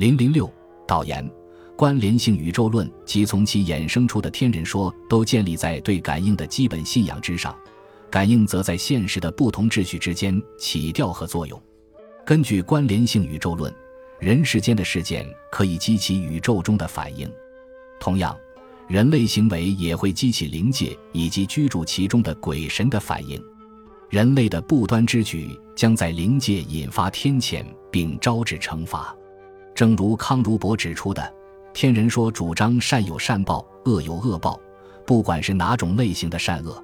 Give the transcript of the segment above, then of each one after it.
零零六导言：关联性宇宙论及从其衍生出的天人说，都建立在对感应的基本信仰之上。感应则在现实的不同秩序之间起调和作用。根据关联性宇宙论，人世间的事件可以激起宇宙中的反应。同样，人类行为也会激起灵界以及居住其中的鬼神的反应。人类的不端之举将在灵界引发天谴，并招致惩罚。正如康如伯指出的，天人说主张善有善报，恶有恶报，不管是哪种类型的善恶。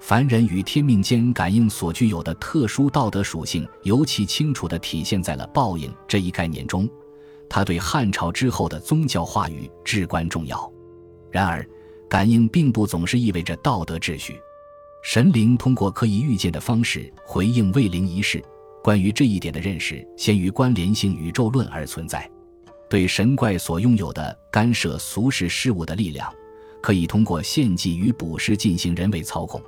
凡人与天命间感应所具有的特殊道德属性，尤其清楚地体现在了报应这一概念中。它对汉朝之后的宗教话语至关重要。然而，感应并不总是意味着道德秩序。神灵通过可以预见的方式回应卫灵仪式。关于这一点的认识，先于关联性宇宙论而存在。对神怪所拥有的干涉俗世事物的力量，可以通过献祭与捕食进行人为操控。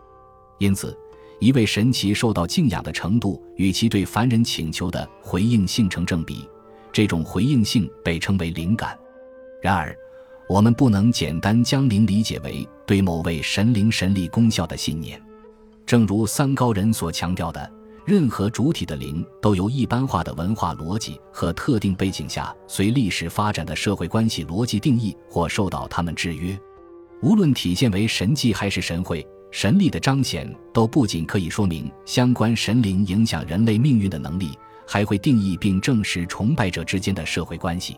因此，一位神奇受到敬仰的程度与其对凡人请求的回应性成正比，这种回应性被称为灵感。然而，我们不能简单将灵理解为对某位神灵神力功效的信念。正如三高人所强调的，任何主体的灵都由一般化的文化逻辑和特定背景下随历史发展的社会关系逻辑定义或受到他们制约。无论体现为神迹还是神会。神力的彰显都不仅可以说明相关神灵影响人类命运的能力，还会定义并证实崇拜者之间的社会关系。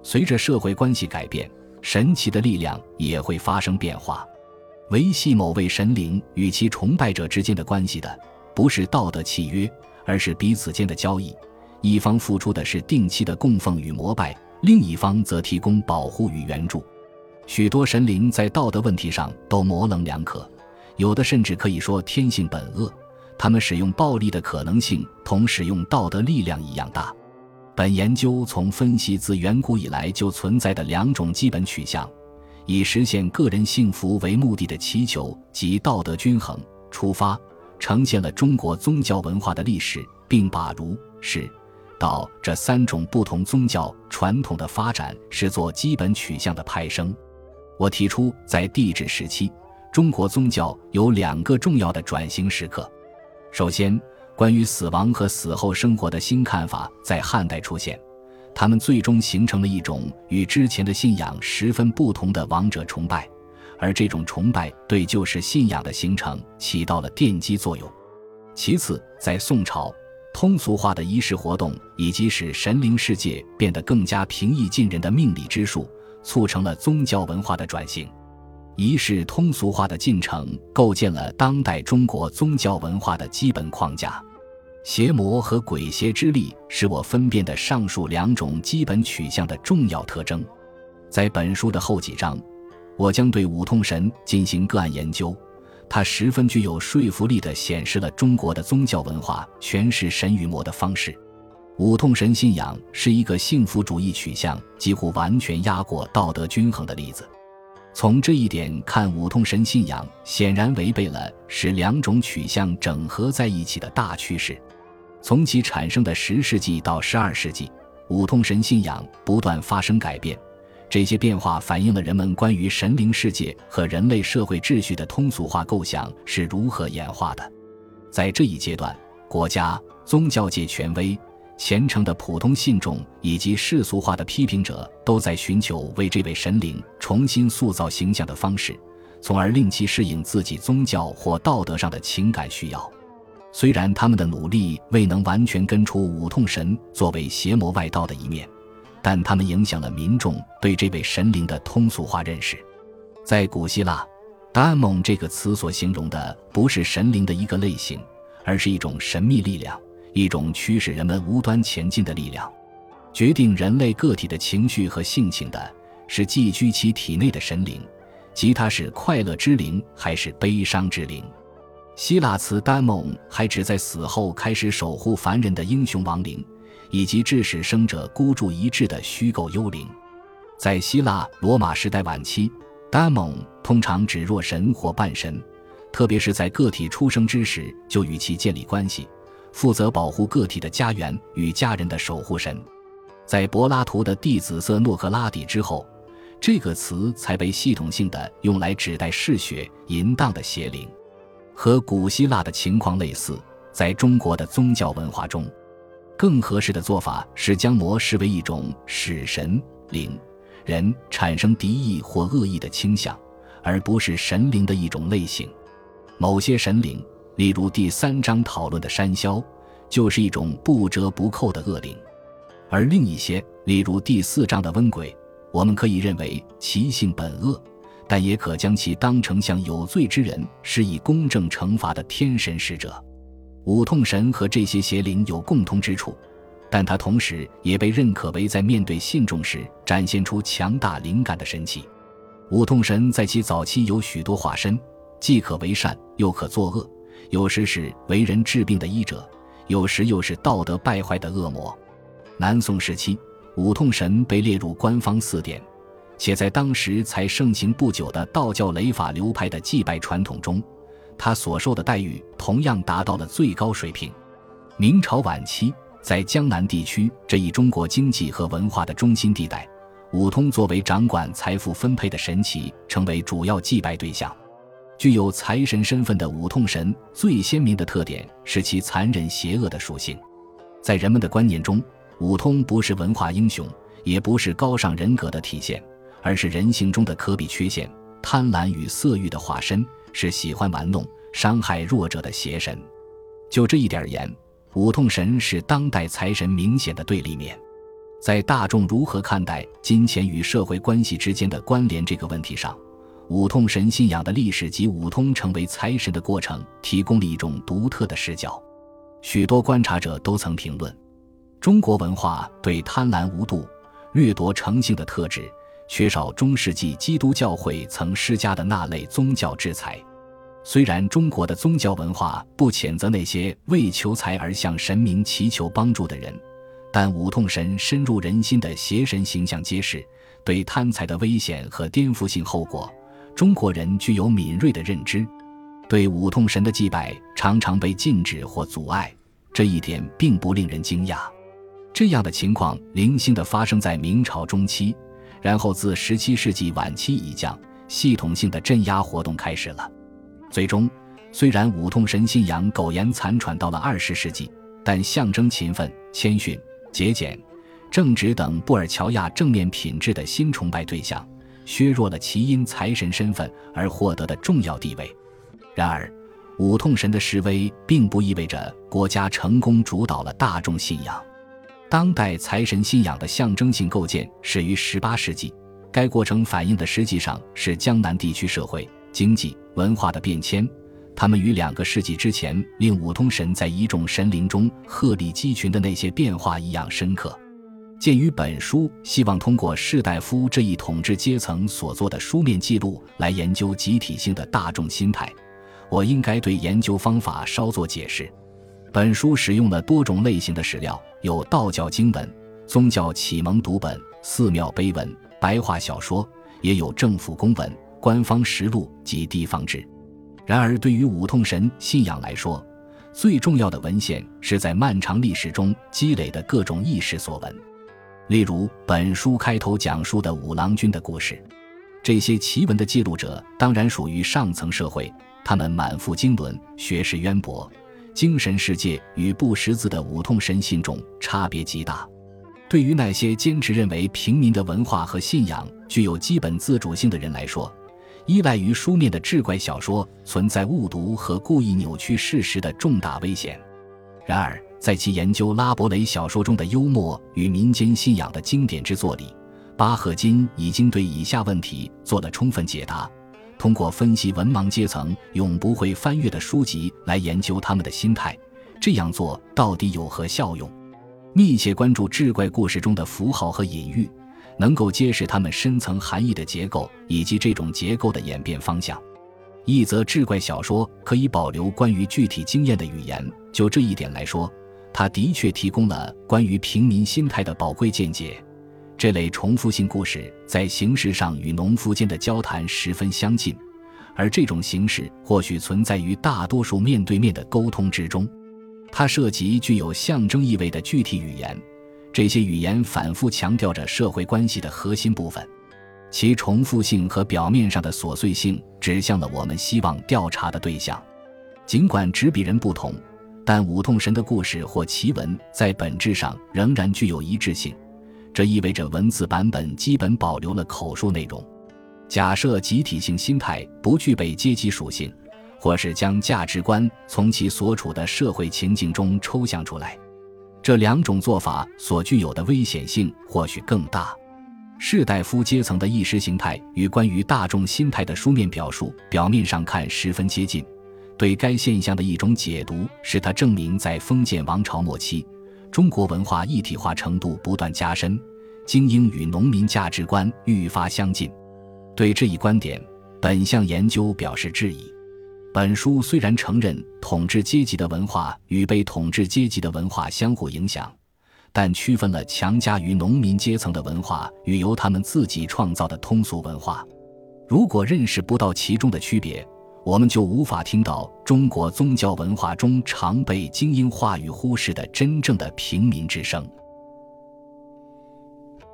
随着社会关系改变，神奇的力量也会发生变化。维系某位神灵与其崇拜者之间的关系的，不是道德契约，而是彼此间的交易。一方付出的是定期的供奉与膜拜，另一方则提供保护与援助。许多神灵在道德问题上都模棱两可。有的甚至可以说天性本恶，他们使用暴力的可能性同使用道德力量一样大。本研究从分析自远古以来就存在的两种基本取向，以实现个人幸福为目的的祈求及道德均衡出发，呈现了中国宗教文化的历史，并把儒、释、道这三种不同宗教传统的发展视作基本取向的派生。我提出，在帝制时期。中国宗教有两个重要的转型时刻。首先，关于死亡和死后生活的新看法在汉代出现，他们最终形成了一种与之前的信仰十分不同的王者崇拜，而这种崇拜对旧时信仰的形成起到了奠基作用。其次，在宋朝，通俗化的仪式活动以及使神灵世界变得更加平易近人的命理之术，促成了宗教文化的转型。仪式通俗化的进程构建了当代中国宗教文化的基本框架。邪魔和鬼邪之力是我分辨的上述两种基本取向的重要特征。在本书的后几章，我将对五通神进行个案研究。它十分具有说服力地显示了中国的宗教文化诠释神与魔的方式。五通神信仰是一个幸福主义取向几乎完全压过道德均衡的例子。从这一点看，五通神信仰显然违背了使两种取向整合在一起的大趋势。从其产生的十世纪到十二世纪，五通神信仰不断发生改变。这些变化反映了人们关于神灵世界和人类社会秩序的通俗化构想是如何演化的。在这一阶段，国家、宗教界权威。虔诚的普通信众以及世俗化的批评者都在寻求为这位神灵重新塑造形象的方式，从而令其适应自己宗教或道德上的情感需要。虽然他们的努力未能完全根除五痛神作为邪魔外道的一面，但他们影响了民众对这位神灵的通俗化认识。在古希腊达蒙这个词所形容的不是神灵的一个类型，而是一种神秘力量。一种驱使人们无端前进的力量，决定人类个体的情绪和性情的是寄居其体内的神灵，即它是快乐之灵还是悲伤之灵。希腊词丹蒙还指在死后开始守护凡人的英雄亡灵，以及致使生者孤注一掷的虚构幽灵。在希腊罗马时代晚期，“daemon” 通常指若神或半神，特别是在个体出生之时就与其建立关系。负责保护个体的家园与家人的守护神，在柏拉图的弟子色诺克拉底之后，这个词才被系统性的用来指代嗜血淫荡的邪灵。和古希腊的情况类似，在中国的宗教文化中，更合适的做法是将魔视为一种使神灵人产生敌意或恶意的倾向，而不是神灵的一种类型。某些神灵，例如第三章讨论的山魈，就是一种不折不扣的恶灵；而另一些，例如第四章的瘟鬼，我们可以认为其性本恶。但也可将其当成向有罪之人施以公正惩罚的天神使者。五痛神和这些邪灵有共通之处，但他同时也被认可为在面对信众时展现出强大灵感的神器。五痛神在其早期有许多化身，既可为善，又可作恶；有时是为人治病的医者，有时又是道德败坏的恶魔。南宋时期，五痛神被列入官方四典。且在当时才盛行不久的道教雷法流派的祭拜传统中，他所受的待遇同样达到了最高水平。明朝晚期，在江南地区这一中国经济和文化的中心地带，五通作为掌管财富分配的神祇，成为主要祭拜对象。具有财神身份的五通神，最鲜明的特点是其残忍邪恶的属性。在人们的观念中，五通不是文化英雄，也不是高尚人格的体现。而是人性中的可比缺陷，贪婪与色欲的化身，是喜欢玩弄、伤害弱者的邪神。就这一点而言，五痛神是当代财神明显的对立面。在大众如何看待金钱与社会关系之间的关联这个问题上，五痛神信仰的历史及五通成为财神的过程，提供了一种独特的视角。许多观察者都曾评论，中国文化对贪婪无度、掠夺成性的特质。缺少中世纪基督教会曾施加的那类宗教制裁。虽然中国的宗教文化不谴责那些为求财而向神明祈求帮助的人，但五痛神深入人心的邪神形象揭示对贪财的危险和颠覆性后果。中国人具有敏锐的认知，对五痛神的祭拜常常被禁止或阻碍，这一点并不令人惊讶。这样的情况零星的发生在明朝中期。然后自十七世纪晚期以降，系统性的镇压活动开始了。最终，虽然五痛神信仰苟延残喘到了二十世纪，但象征勤奋、谦逊、节俭、正直等布尔乔亚正面品质的新崇拜对象，削弱了其因财神身份而获得的重要地位。然而，五痛神的示威并不意味着国家成功主导了大众信仰。当代财神信仰的象征性构建始于18世纪，该过程反映的实际上是江南地区社会、经济、文化的变迁。他们与两个世纪之前令五通神在一众神灵中鹤立鸡群的那些变化一样深刻。鉴于本书希望通过士大夫这一统治阶层所做的书面记录来研究集体性的大众心态，我应该对研究方法稍作解释。本书使用了多种类型的史料，有道教经文、宗教启蒙读本、寺庙碑文、白话小说，也有政府公文、官方实录及地方志。然而，对于五通神信仰来说，最重要的文献是在漫长历史中积累的各种异史所闻，例如本书开头讲述的五郎君的故事。这些奇闻的记录者当然属于上层社会，他们满腹经纶，学识渊博。精神世界与不识字的五痛神信中差别极大。对于那些坚持认为平民的文化和信仰具有基本自主性的人来说，依赖于书面的志怪小说存在误读和故意扭曲事实的重大危险。然而，在其研究拉伯雷小说中的幽默与民间信仰的经典之作里，巴赫金已经对以下问题做了充分解答。通过分析文盲阶层永不会翻阅的书籍来研究他们的心态，这样做到底有何效用？密切关注志怪故事中的符号和隐喻，能够揭示他们深层含义的结构以及这种结构的演变方向。一则志怪小说可以保留关于具体经验的语言，就这一点来说，它的确提供了关于平民心态的宝贵见解。这类重复性故事在形式上与农夫间的交谈十分相近，而这种形式或许存在于大多数面对面的沟通之中。它涉及具有象征意味的具体语言，这些语言反复强调着社会关系的核心部分，其重复性和表面上的琐碎性指向了我们希望调查的对象。尽管执笔人不同，但五痛神的故事或奇闻在本质上仍然具有一致性。这意味着文字版本基本保留了口述内容。假设集体性心态不具备阶级属性，或是将价值观从其所处的社会情境中抽象出来。这两种做法所具有的危险性或许更大。士大夫阶层的意识形态与关于大众心态的书面表述，表面上看十分接近。对该现象的一种解读是，它证明在封建王朝末期，中国文化一体化程度不断加深，精英与农民价值观愈发相近。对这一观点，本项研究表示质疑。本书虽然承认统治阶级的文化与被统治阶级的文化相互影响，但区分了强加于农民阶层的文化与由他们自己创造的通俗文化。如果认识不到其中的区别，我们就无法听到中国宗教文化中常被精英话语忽视的真正的平民之声。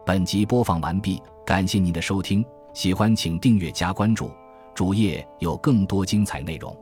本集播放完毕，感谢您的收听，喜欢请订阅加关注。主页有更多精彩内容。